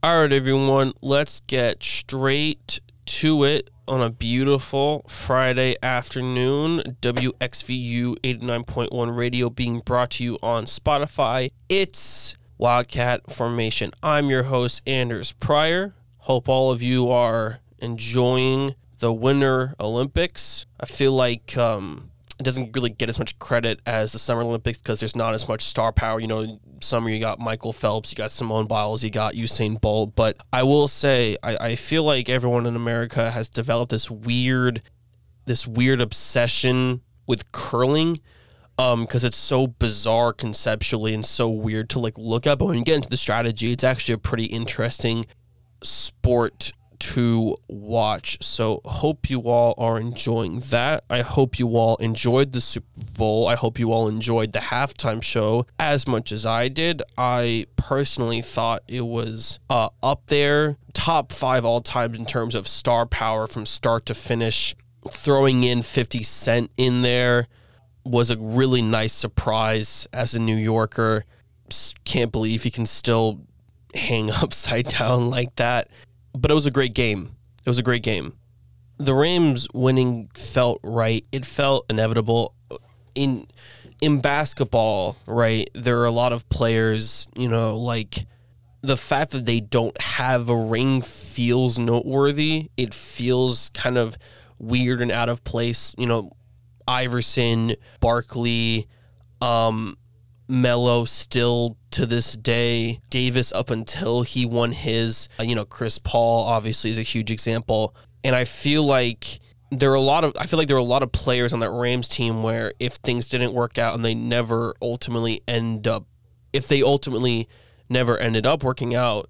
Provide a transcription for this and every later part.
All right, everyone, let's get straight to it on a beautiful Friday afternoon. WXVU 89.1 radio being brought to you on Spotify. It's Wildcat Formation. I'm your host, Anders Pryor. Hope all of you are enjoying the Winter Olympics. I feel like um, it doesn't really get as much credit as the Summer Olympics because there's not as much star power. You know, summer you got Michael Phelps, you got Simone Biles, you got Usain Bolt. But I will say, I, I feel like everyone in America has developed this weird, this weird obsession with curling um because it's so bizarre conceptually and so weird to like look at but when you get into the strategy it's actually a pretty interesting sport to watch. So, hope you all are enjoying that. I hope you all enjoyed the Super Bowl. I hope you all enjoyed the halftime show as much as I did. I personally thought it was uh, up there, top five all time in terms of star power from start to finish. Throwing in 50 Cent in there was a really nice surprise as a New Yorker. Can't believe he can still hang upside down like that but it was a great game. It was a great game. The Rams winning felt right. It felt inevitable. In in basketball, right? There are a lot of players, you know, like the fact that they don't have a ring feels noteworthy. It feels kind of weird and out of place. You know, Iverson, Barkley, um, Melo still to this day. Davis up until he won his. Uh, you know, Chris Paul obviously is a huge example, and I feel like there are a lot of I feel like there are a lot of players on that Rams team where if things didn't work out and they never ultimately end up if they ultimately never ended up working out,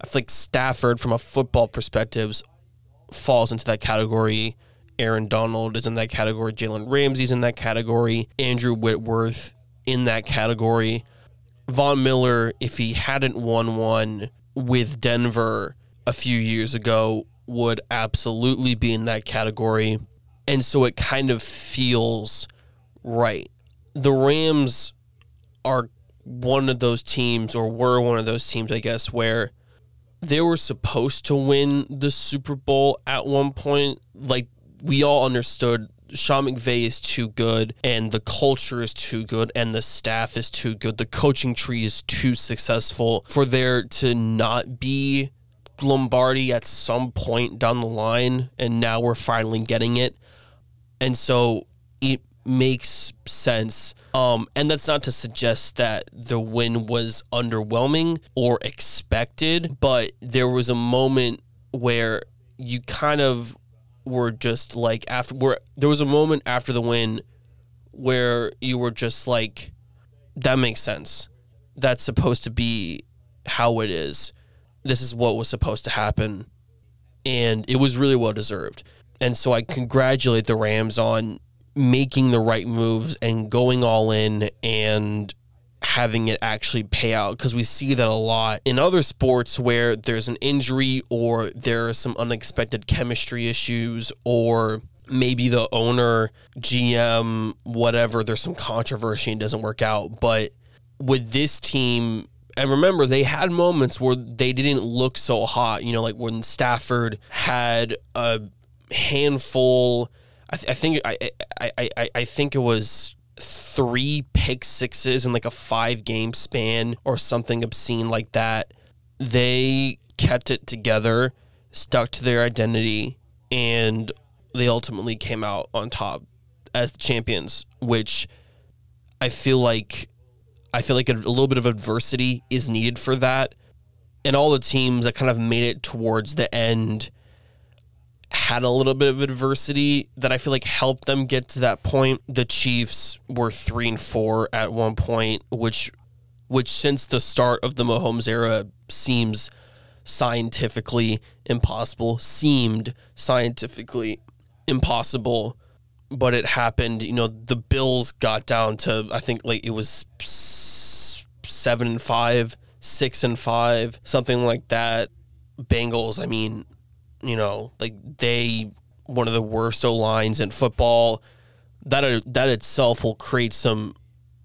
I feel like Stafford from a football perspective falls into that category. Aaron Donald is in that category. Jalen Ramsey's in that category. Andrew Whitworth in that category. Von Miller, if he hadn't won one with Denver a few years ago, would absolutely be in that category. And so it kind of feels right. The Rams are one of those teams, or were one of those teams, I guess, where they were supposed to win the Super Bowl at one point. Like, we all understood Sean McVay is too good and the culture is too good and the staff is too good. The coaching tree is too successful for there to not be Lombardi at some point down the line. And now we're finally getting it. And so it makes sense. Um, and that's not to suggest that the win was underwhelming or expected, but there was a moment where you kind of were just like after where there was a moment after the win where you were just like that makes sense. That's supposed to be how it is. This is what was supposed to happen and it was really well deserved. And so I congratulate the Rams on making the right moves and going all in and having it actually pay out because we see that a lot in other sports where there's an injury or there are some unexpected chemistry issues or maybe the owner, GM, whatever, there's some controversy and doesn't work out. But with this team, and remember, they had moments where they didn't look so hot. You know, like when Stafford had a handful. I, th- I think I, I, I I think it was three pick sixes in like a five game span or something obscene like that. They kept it together, stuck to their identity, and they ultimately came out on top as the champions, which I feel like I feel like a, a little bit of adversity is needed for that. And all the teams that kind of made it towards the end had a little bit of adversity that I feel like helped them get to that point. The Chiefs were three and four at one point, which which since the start of the Mahomes era seems scientifically impossible, seemed scientifically impossible, but it happened. You know, the Bills got down to I think like it was seven and five, six and five, something like that. Bengals, I mean, you know, like they one of the worst O lines in football. That that itself will create some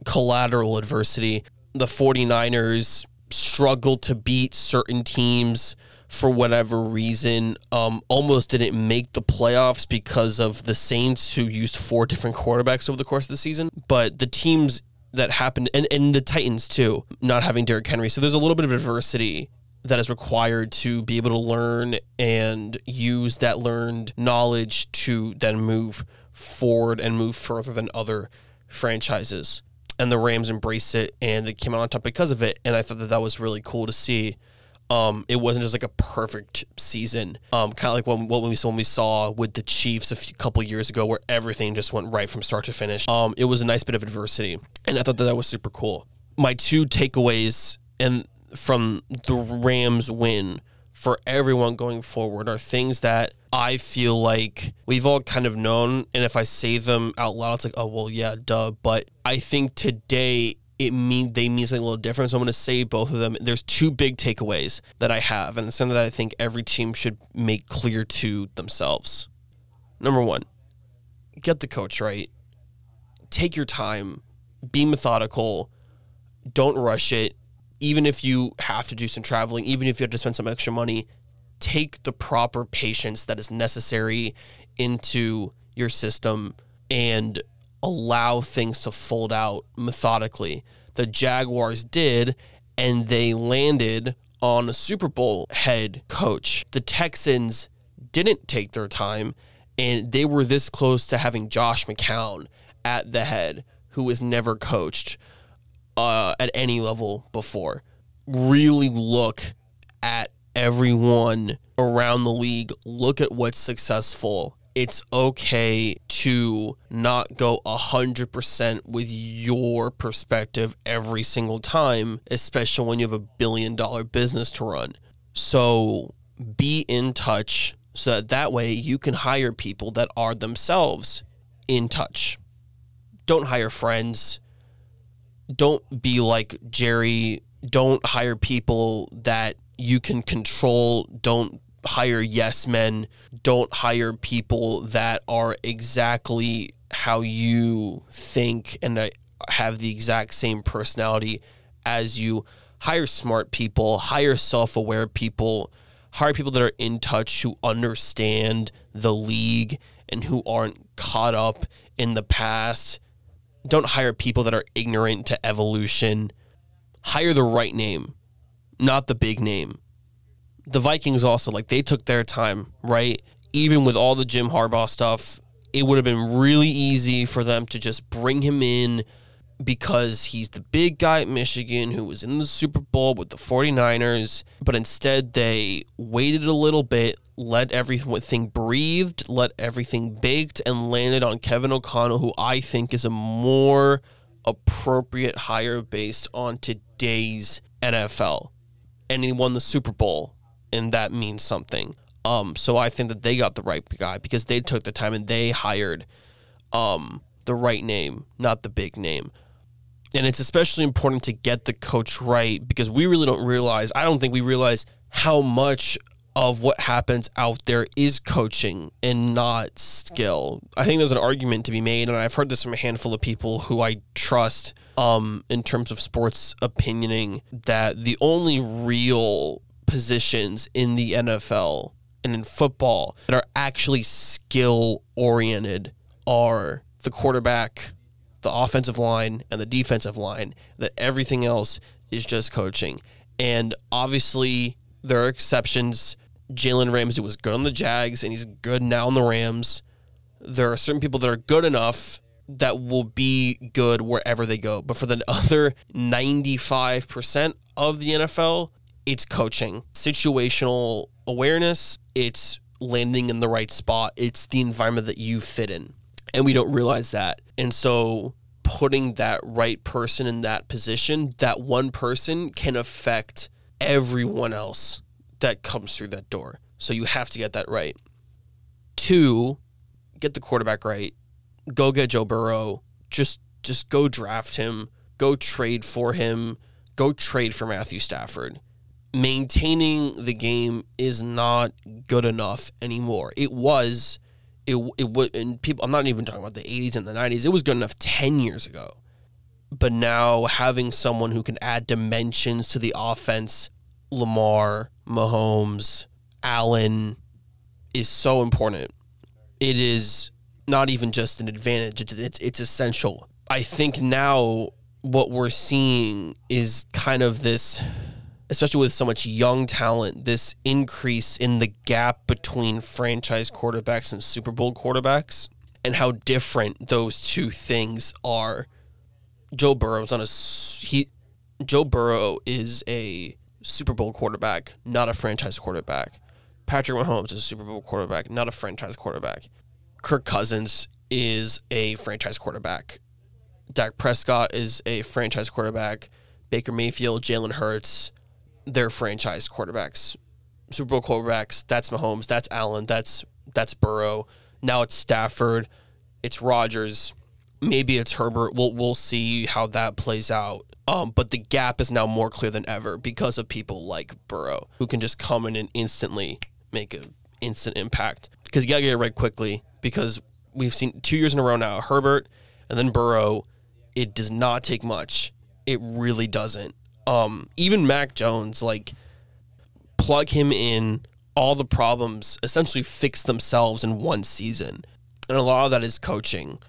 collateral adversity. The 49ers struggled to beat certain teams for whatever reason. Um, almost didn't make the playoffs because of the Saints who used four different quarterbacks over the course of the season. But the teams that happened, and, and the Titans too, not having Derrick Henry. So there's a little bit of adversity that is required to be able to learn and use that learned knowledge to then move forward and move further than other franchises. And the Rams embraced it and they came out on top because of it. And I thought that that was really cool to see. Um, it wasn't just like a perfect season, um, kind of like what, what we when we saw with the Chiefs a few, couple years ago, where everything just went right from start to finish. Um, it was a nice bit of adversity, and I thought that that was super cool. My two takeaways and from the Rams win for everyone going forward are things that I feel like we've all kind of known. And if I say them out loud, it's like, oh, well, yeah, duh. But I think today it mean they mean something a little different. So I'm going to say both of them. There's two big takeaways that I have, and it's something that I think every team should make clear to themselves. Number one, get the coach right. Take your time. Be methodical. Don't rush it even if you have to do some traveling, even if you have to spend some extra money, take the proper patience that is necessary into your system and allow things to fold out methodically. The Jaguars did, and they landed on a Super Bowl head coach. The Texans didn't take their time, and they were this close to having Josh McCown at the head, who was never coached uh, at any level before. Really look at everyone around the league. Look at what's successful. It's okay to not go 100% with your perspective every single time, especially when you have a billion dollar business to run. So be in touch so that that way you can hire people that are themselves in touch. Don't hire friends don't be like Jerry. Don't hire people that you can control. Don't hire yes men. Don't hire people that are exactly how you think and uh, have the exact same personality as you. Hire smart people, hire self aware people, hire people that are in touch who understand the league and who aren't caught up in the past don't hire people that are ignorant to evolution. Hire the right name, not the big name. The Vikings also, like, they took their time, right? Even with all the Jim Harbaugh stuff, it would have been really easy for them to just bring him in because he's the big guy at Michigan who was in the Super Bowl with the 49ers. But instead, they waited a little bit, let everything breathed, let everything baked, and landed on Kevin O'Connell, who I think is a more appropriate hire based on today's NFL. And he won the Super Bowl, and that means something. Um, so I think that they got the right guy because they took the time and they hired um, the right name, not the big name. And it's especially important to get the coach right because we really don't realize, I don't think we realize how much of what happens out there is coaching and not skill. I think there's an argument to be made, and I've heard this from a handful of people who I trust um, in terms of sports opinioning, that the only real positions in the NFL and in football that are actually skill oriented are the quarterback, the offensive line, and the defensive line, that everything else is just coaching. And obviously, there are exceptions Jalen Ramsey was good on the Jags and he's good now on the Rams. There are certain people that are good enough that will be good wherever they go. But for the other 95% of the NFL, it's coaching, situational awareness, it's landing in the right spot, it's the environment that you fit in. And we don't realize that. And so putting that right person in that position, that one person can affect everyone else that comes through that door. So you have to get that right. Two, get the quarterback right. Go get Joe Burrow. Just just go draft him. Go trade for him. Go trade for Matthew Stafford. Maintaining the game is not good enough anymore. It was it it would and people I'm not even talking about the 80s and the 90s. It was good enough 10 years ago. but now having someone who can add dimensions to the offense, Lamar, Mahomes, Allen, is so important. It is not even just an advantage, it's, it's, it's essential. I think now what we're seeing is kind of this, especially with so much young talent, this increase in the gap between franchise quarterbacks and Super Bowl quarterbacks and how different those two things are. Joe Burrow's on a he Joe Burrow is a Super Bowl quarterback, not a franchise quarterback. Patrick Mahomes is a Super Bowl quarterback, not a franchise quarterback. Kirk Cousins is a franchise quarterback. Dak Prescott is a franchise quarterback. Baker Mayfield, Jalen Hurts, they're franchise quarterbacks. Super Bowl quarterbacks, that's Mahomes, that's Allen, that's that's Burrow. Now it's Stafford, it's Rodgers, maybe it's Herbert. We'll we'll see how that plays out. Um, but the gap is now more clear than ever because of people like Burrow who can just come in and instantly make an instant impact. Because you gotta get it right quickly because we've seen two years in a row now Herbert and then Burrow. It does not take much. It really doesn't. Um, even Mac Jones, like plug him in, all the problems essentially fix themselves in one season. And a lot of that is coaching.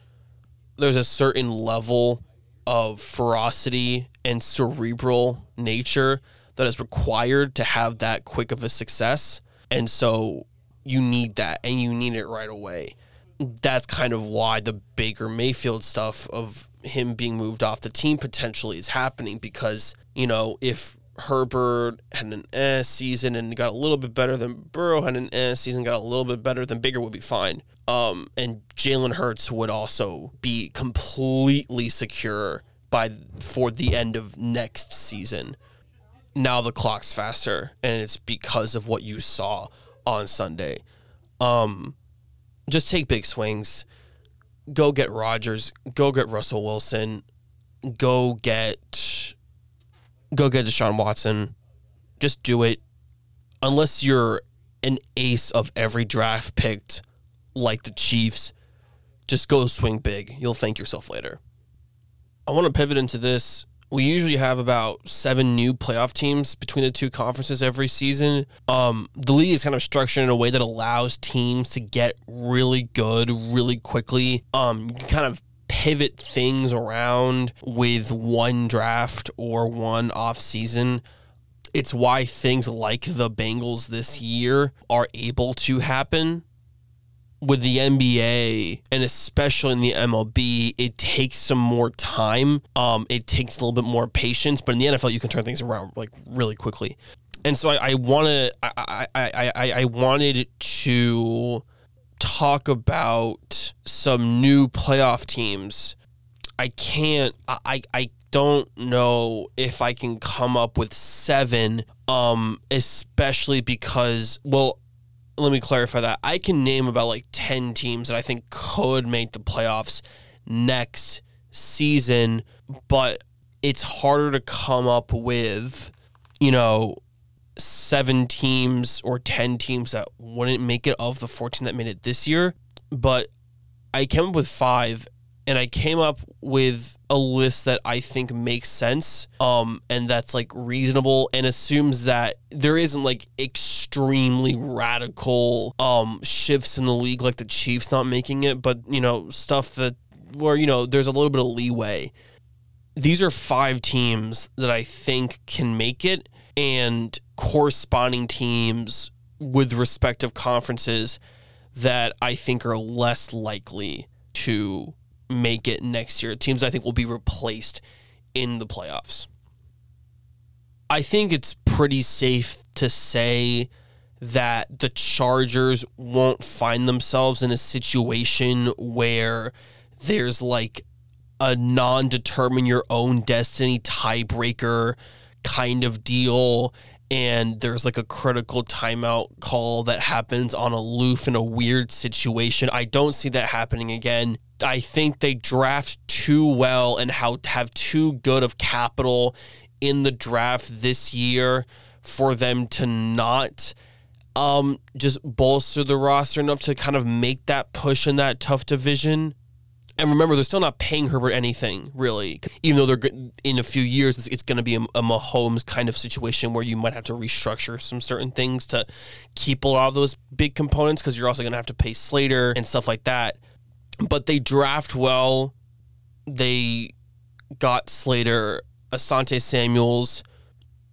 There's a certain level of ferocity and cerebral nature that is required to have that quick of a success. And so you need that and you need it right away. That's kind of why the Baker Mayfield stuff of him being moved off the team potentially is happening because, you know, if Herbert had an eh season and got a little bit better than Burrow had an eh season, got a little bit better than Baker would be fine. Um, and Jalen Hurts would also be completely secure by for the end of next season. Now the clock's faster, and it's because of what you saw on Sunday. Um, just take big swings. Go get Rodgers. Go get Russell Wilson. Go get go get Deshaun Watson. Just do it. Unless you're an ace of every draft picked like the Chiefs, just go swing big. You'll thank yourself later. I want to pivot into this. We usually have about seven new playoff teams between the two conferences every season. Um, the league is kind of structured in a way that allows teams to get really good really quickly. Um, you can kind of pivot things around with one draft or one off season. It's why things like the Bengals this year are able to happen with the NBA and especially in the MLB, it takes some more time. Um, it takes a little bit more patience, but in the NFL, you can turn things around like really quickly. And so I, I want to, I, I, I, I wanted to talk about some new playoff teams. I can't, I, I don't know if I can come up with seven, um, especially because, well, let me clarify that. I can name about like 10 teams that I think could make the playoffs next season, but it's harder to come up with, you know, seven teams or 10 teams that wouldn't make it of the 14 that made it this year. But I came up with five and I came up with a list that I think makes sense, um, and that's like reasonable and assumes that there isn't like extremely radical um shifts in the league like the Chiefs not making it, but you know stuff that where you know there's a little bit of leeway. These are five teams that I think can make it, and corresponding teams with respective conferences that I think are less likely to make it next year. Teams I think will be replaced in the playoffs. I think it's pretty safe to say that the Chargers won't find themselves in a situation where there's like a non determine your own destiny tiebreaker kind of deal and there's like a critical timeout call that happens on a loof in a weird situation. I don't see that happening again. I think they draft too well and how have too good of capital in the draft this year for them to not um, just bolster the roster enough to kind of make that push in that tough division. And remember, they're still not paying Herbert anything, really. Even though they're in a few years, it's, it's going to be a, a Mahomes kind of situation where you might have to restructure some certain things to keep a lot of those big components because you're also going to have to pay Slater and stuff like that. But they draft well. They got Slater, Asante Samuels,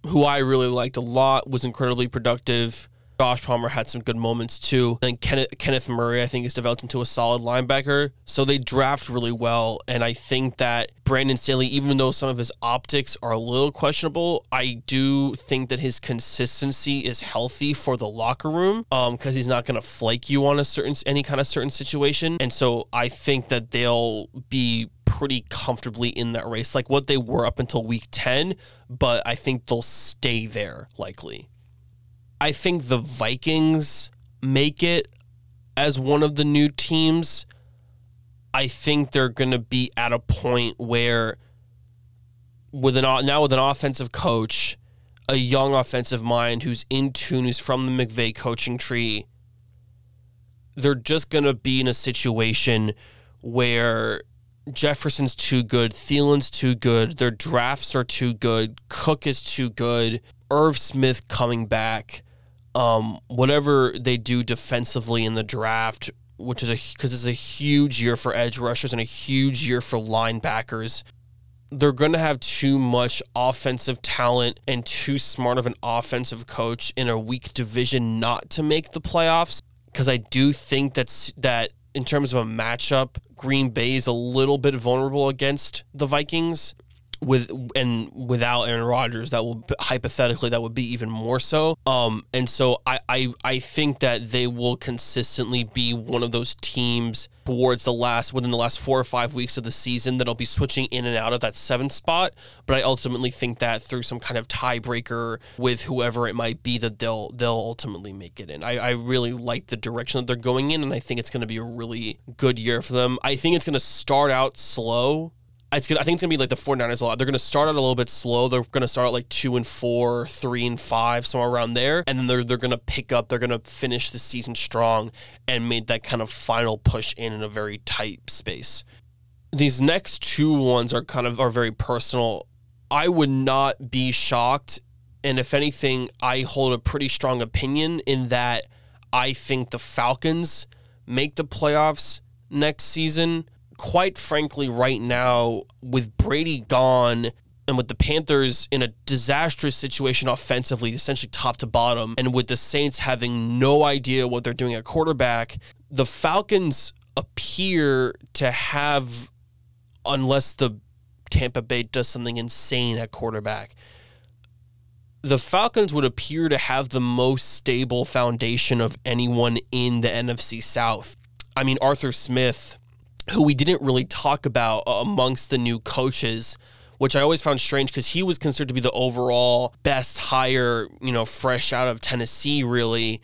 who I really liked a lot, was incredibly productive. Josh Palmer had some good moments too. And Kenneth, Kenneth Murray, I think, is developed into a solid linebacker. So they draft really well. And I think that Brandon Staley, even though some of his optics are a little questionable, I do think that his consistency is healthy for the locker room because um, he's not going to flake you on a certain any kind of certain situation. And so I think that they'll be pretty comfortably in that race, like what they were up until week 10, but I think they'll stay there likely. I think the Vikings make it as one of the new teams. I think they're going to be at a point where with an now with an offensive coach, a young offensive mind who's in tune, who's from the McVay coaching tree, they're just going to be in a situation where Jefferson's too good, Thielen's too good, their drafts are too good, Cook is too good, Irv Smith coming back um, whatever they do defensively in the draft, which is a because it's a huge year for edge rushers and a huge year for linebackers. They're going to have too much offensive talent and too smart of an offensive coach in a weak division not to make the playoffs. Because I do think that's that in terms of a matchup, Green Bay is a little bit vulnerable against the Vikings with and without Aaron Rodgers, that will hypothetically that would be even more so. Um, and so I, I I think that they will consistently be one of those teams towards the last within the last four or five weeks of the season that'll be switching in and out of that seventh spot. But I ultimately think that through some kind of tiebreaker with whoever it might be, that they'll they'll ultimately make it in. I, I really like the direction that they're going in, and I think it's going to be a really good year for them. I think it's going to start out slow it's I think it's gonna be like the 49ers a lot. They're gonna start out a little bit slow. They're gonna start out like two and four, three and five, somewhere around there, and then they're they're gonna pick up. They're gonna finish the season strong and made that kind of final push in in a very tight space. These next two ones are kind of are very personal. I would not be shocked, and if anything, I hold a pretty strong opinion in that I think the Falcons make the playoffs next season quite frankly, right now, with Brady gone and with the Panthers in a disastrous situation offensively, essentially top to bottom, and with the Saints having no idea what they're doing at quarterback, the Falcons appear to have, unless the Tampa Bay does something insane at quarterback, the Falcons would appear to have the most stable foundation of anyone in the NFC South. I mean, Arthur Smith who we didn't really talk about uh, amongst the new coaches which I always found strange because he was considered to be the overall best hire, you know, fresh out of Tennessee, really.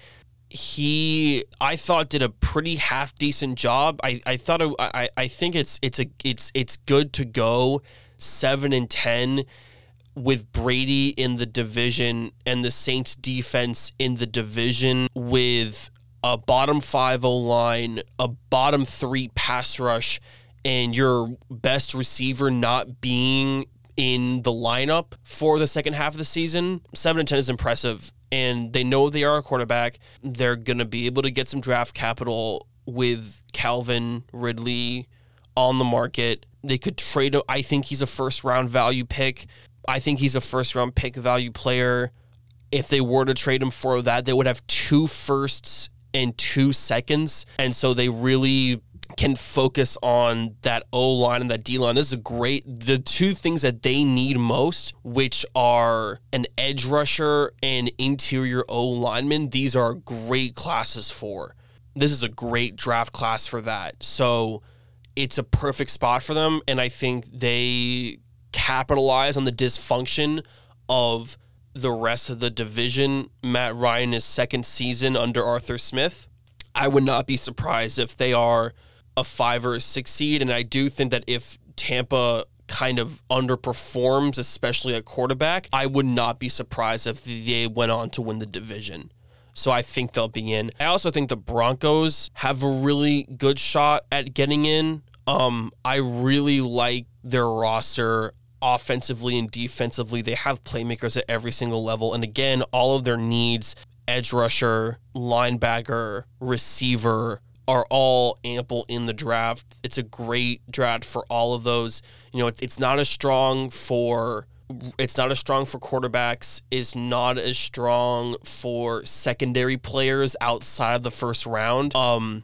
He, I thought, did a pretty half decent job. I, I thought, it, I, I think it's, it's a, it's, it's good to go seven and ten with Brady in the division and the Saints defense in the division with a bottom five O line, a bottom three pass rush, and your best receiver not being in the lineup for the second half of the season, seven and ten is impressive. And they know they are a quarterback. They're gonna be able to get some draft capital with Calvin Ridley on the market. They could trade. I think he's a first round value pick. I think he's a first round pick value player. If they were to trade him for that, they would have two firsts in two seconds. And so they really can focus on that O line and that D line. This is a great, the two things that they need most, which are an edge rusher and interior O lineman. These are great classes for. This is a great draft class for that. So it's a perfect spot for them. And I think they capitalize on the dysfunction of the rest of the division. Matt Ryan is second season under Arthur Smith. I would not be surprised if they are a five or a six seed. And I do think that if Tampa kind of underperforms, especially at quarterback, I would not be surprised if they went on to win the division. So I think they'll be in. I also think the Broncos have a really good shot at getting in. Um, I really like their roster offensively and defensively. They have playmakers at every single level. And again, all of their needs edge rusher, linebacker, receiver are all ample in the draft. It's a great draft for all of those. You know, it's, it's not as strong for it's not as strong for quarterbacks, is not as strong for secondary players outside of the first round. Um,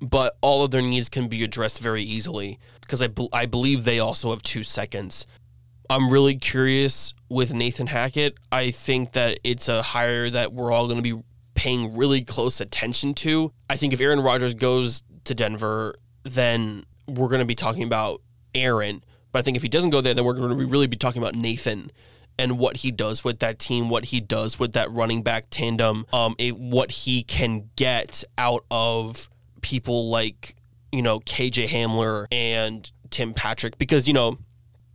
but all of their needs can be addressed very easily because I, be- I believe they also have two seconds. I'm really curious with Nathan Hackett. I think that it's a hire that we're all going to be paying really close attention to. I think if Aaron Rodgers goes to Denver, then we're going to be talking about Aaron. But I think if he doesn't go there, then we're going to really be talking about Nathan and what he does with that team, what he does with that running back tandem, um, it, what he can get out of people like you know KJ Hamler and Tim Patrick, because you know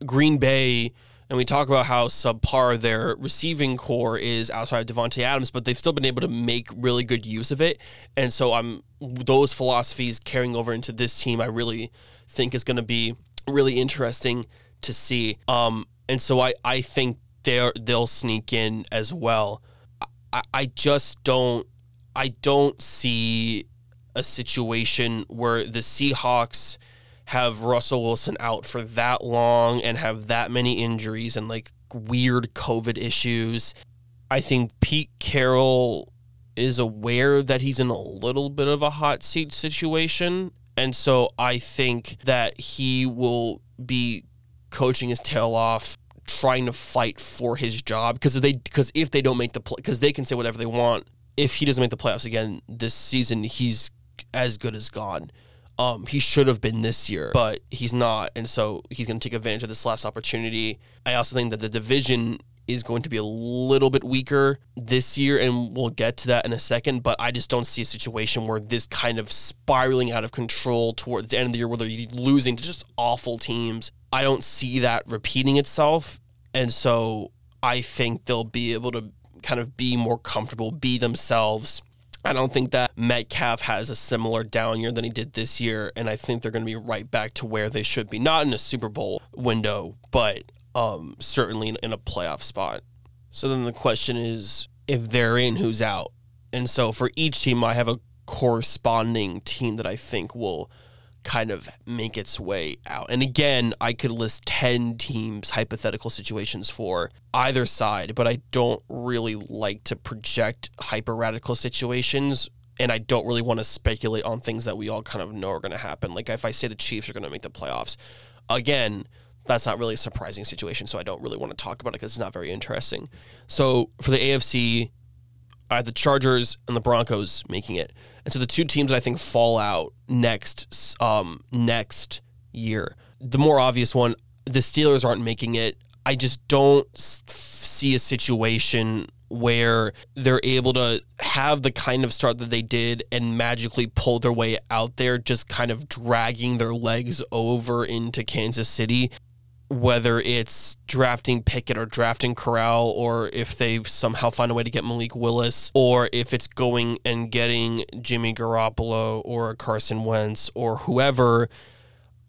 Green Bay. And we talk about how subpar their receiving corps is outside of Davante Adams, but they've still been able to make really good use of it. And so I'm those philosophies carrying over into this team. I really think is going to be really interesting to see. Um, and so I, I think they they'll sneak in as well. I, I just don't I don't see a situation where the Seahawks have Russell Wilson out for that long and have that many injuries and like weird COVID issues. I think Pete Carroll is aware that he's in a little bit of a hot seat situation and so I think that he will be coaching his tail off, trying to fight for his job because if they because if they don't make the play because they can say whatever they want. If he doesn't make the playoffs again this season, he's as good as gone. Um, he should have been this year, but he's not, and so he's going to take advantage of this last opportunity. I also think that the division is going to be a little bit weaker this year, and we'll get to that in a second. But I just don't see a situation where this kind of spiraling out of control towards the end of the year, where they're losing to just awful teams. I don't see that repeating itself, and so I think they'll be able to kind of be more comfortable, be themselves. I don't think that Metcalf has a similar down year than he did this year, and I think they're going to be right back to where they should be. Not in a Super Bowl window, but um, certainly in, in a playoff spot. So then the question is if they're in, who's out? And so for each team, I have a corresponding team that I think will kind of make its way out. And again, I could list 10 teams, hypothetical situations for either side, but I don't really like to project hyper radical situations. And I don't really want to speculate on things that we all kind of know are going to happen. Like if I say the Chiefs are going to make the playoffs, again, that's not really a surprising situation. So I don't really want to talk about it because it's not very interesting. So for the AFC, I have the Chargers and the Broncos making it, and so the two teams that I think fall out next um, next year. The more obvious one, the Steelers aren't making it. I just don't see a situation where they're able to have the kind of start that they did and magically pull their way out there, just kind of dragging their legs over into Kansas City whether it's drafting Pickett or drafting Corral, or if they somehow find a way to get Malik Willis, or if it's going and getting Jimmy Garoppolo or Carson Wentz or whoever,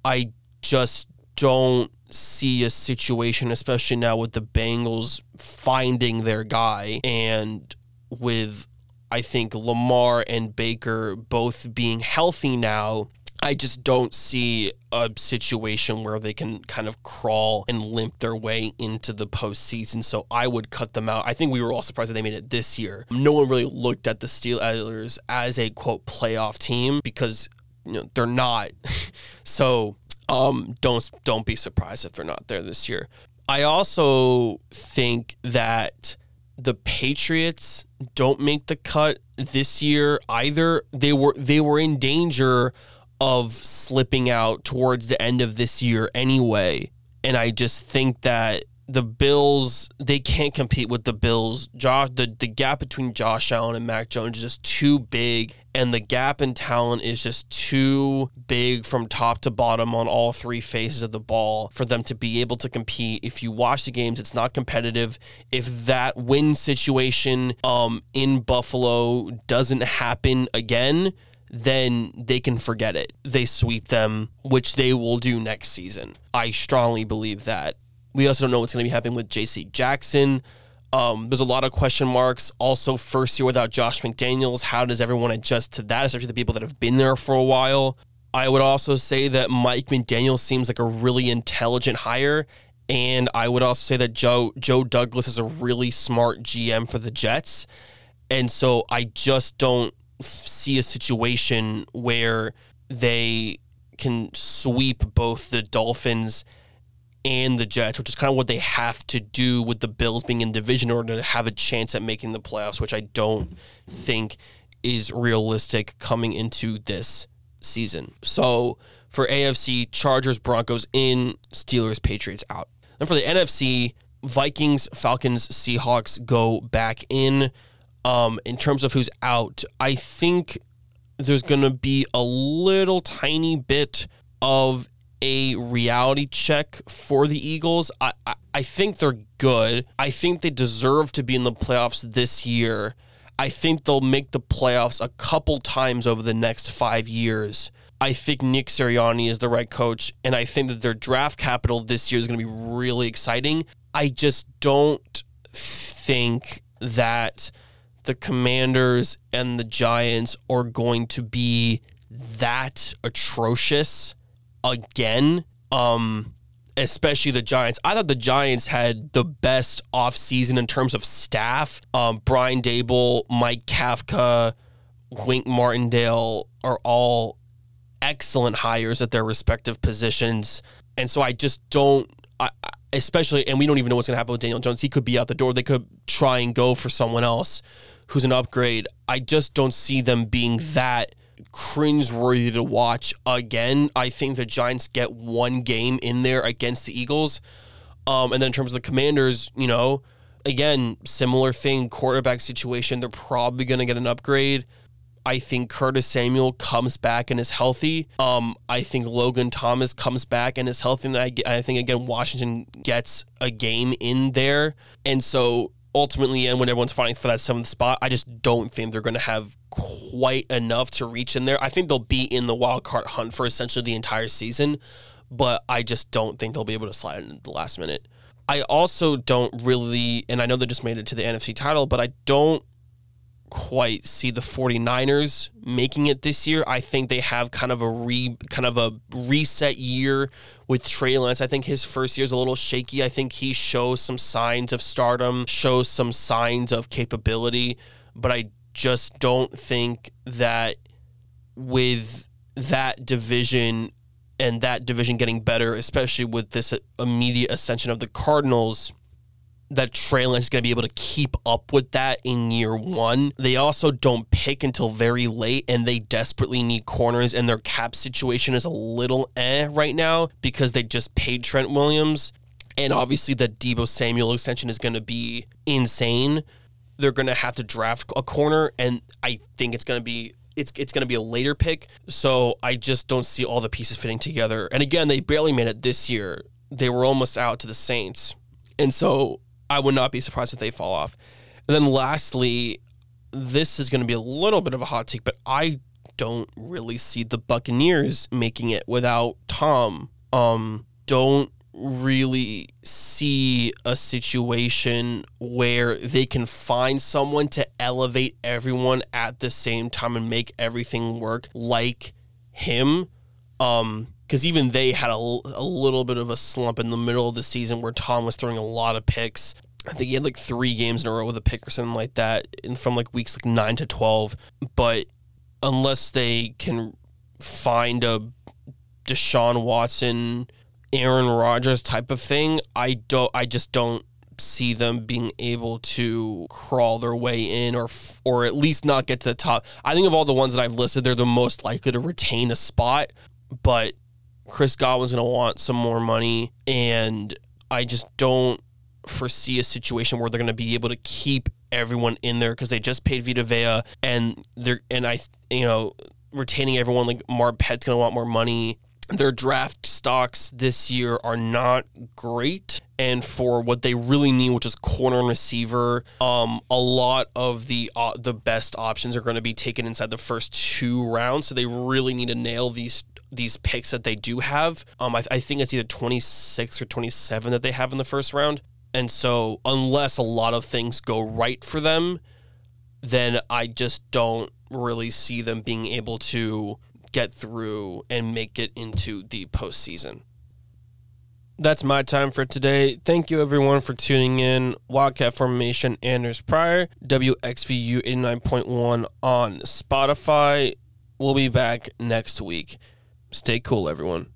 I just don't see a situation, especially now with the Bengals finding their guy and with I think Lamar and Baker both being healthy now I just don't see a situation where they can kind of crawl and limp their way into the postseason. So I would cut them out. I think we were all surprised that they made it this year. No one really looked at the Steelers as a quote playoff team because you know they're not. so um, don't don't be surprised if they're not there this year. I also think that the Patriots don't make the cut this year either. They were they were in danger of slipping out towards the end of this year anyway. And I just think that the Bills they can't compete with the Bills. Josh the, the gap between Josh Allen and Mac Jones is just too big and the gap in talent is just too big from top to bottom on all three phases of the ball for them to be able to compete. If you watch the games, it's not competitive. If that win situation um in Buffalo doesn't happen again, then they can forget it. They sweep them, which they will do next season. I strongly believe that. We also don't know what's going to be happening with J.C. Jackson. Um, there's a lot of question marks. Also, first year without Josh McDaniels, how does everyone adjust to that, especially the people that have been there for a while? I would also say that Mike McDaniels seems like a really intelligent hire. And I would also say that Joe Joe Douglas is a really smart GM for the Jets. And so I just don't see a situation where they can sweep both the Dolphins and the Jets, which is kind of what they have to do with the Bills being in division in order to have a chance at making the playoffs, which I don't think is realistic coming into this season. So for AFC, Chargers, Broncos in, Steelers, Patriots out. And for the NFC, Vikings, Falcons, Seahawks go back in. Um, in terms of who's out, I think there's going to be a little tiny bit of a reality check for the Eagles. I, I, I think they're good. I think they deserve to be in the playoffs this year. I think they'll make the playoffs a couple times over the next five years. I think Nick Sirianni is the right coach, and I think that their draft capital this year is going to be really exciting. I just don't think that the Commanders and the Giants are going to be that atrocious again. Um, especially the Giants. I thought the Giants had the best offseason in terms of staff. Um, Brian Daboll, Mike Kafka, Wink Martindale are all excellent hires at their respective positions. And so I just don't, especially, and we don't even know what's going to happen with Daniel Jones. He could be out the door. They could try and go for someone else who's an upgrade. I just don't see them being that cringeworthy to watch again. I think the Giants get one game in there against the Eagles. Um, and then in terms of the Commanders, you know, again, similar thing, quarterback situation. They're probably going to get an upgrade. I think Curtis Samuel comes back and is healthy. Um, I think Logan Thomas comes back and is healthy. And I, I think, again, Washington gets a game in there. And so ultimately, and when everyone's fighting for that seventh spot, I just don't think they're going to have quite enough to reach in there. I think they'll be in the wild card hunt for essentially the entire season, but I just don't think they'll be able to slide in the last minute. I also don't really, and I know they just made it to the NFC title, but I don't quite see the 49ers making it this year. I think they have kind of a re kind of a reset year with Trey Lance. I think his first year is a little shaky. I think he shows some signs of stardom, shows some signs of capability, but I just don't think that with that division and that division getting better, especially with this immediate ascension of the Cardinals, that Trey Lance is going to be able to keep up with that in year one. They also don't pick until very late, and they desperately need corners, and their cap situation is a little eh right now because they just paid Trent Williams. And obviously, the Deebo Samuel extension is going to be insane. They're going to have to draft a corner, and I think it's going to be it's it's going to be a later pick. So I just don't see all the pieces fitting together. And again, they barely made it this year. They were almost out to the Saints. And so I would not be surprised if they fall off. And then lastly, this is going to be a little bit of a hot take, but I don't really see the Buccaneers making it without Tom. Um, don't really see a situation where they can find someone to elevate everyone at the same time and make everything work like him. Um, because even they had a, a little bit of a slump in the middle of the season where Tom was throwing a lot of picks. I think he had like three games in a row with a pick or something like that, and from like weeks like nine to twelve. But unless they can find a Deshaun Watson, Aaron Rodgers type of thing, I don't. I just don't see them being able to crawl their way in or or at least not get to the top. I think of all the ones that I've listed, they're the most likely to retain a spot, but Chris Godwin's going to want some more money, and I just don't foresee a situation where they're going to be able to keep everyone in there because they just paid Vita Vea, and they're and I you know retaining everyone like Marpet's going to want more money. their draft stocks this year are not great and for what they really need which is corner and receiver um, a lot of the uh, the best options are going to be taken inside the first two rounds so they really need to nail these these picks that they do have um, I, I think it's either 26 or 27 that they have in the first round and so unless a lot of things go right for them then i just don't really see them being able to get through and make it into the postseason. That's my time for today. Thank you everyone for tuning in. Wildcat Formation Anders Pryor, WXVU 89.1 on Spotify. We'll be back next week. Stay cool, everyone.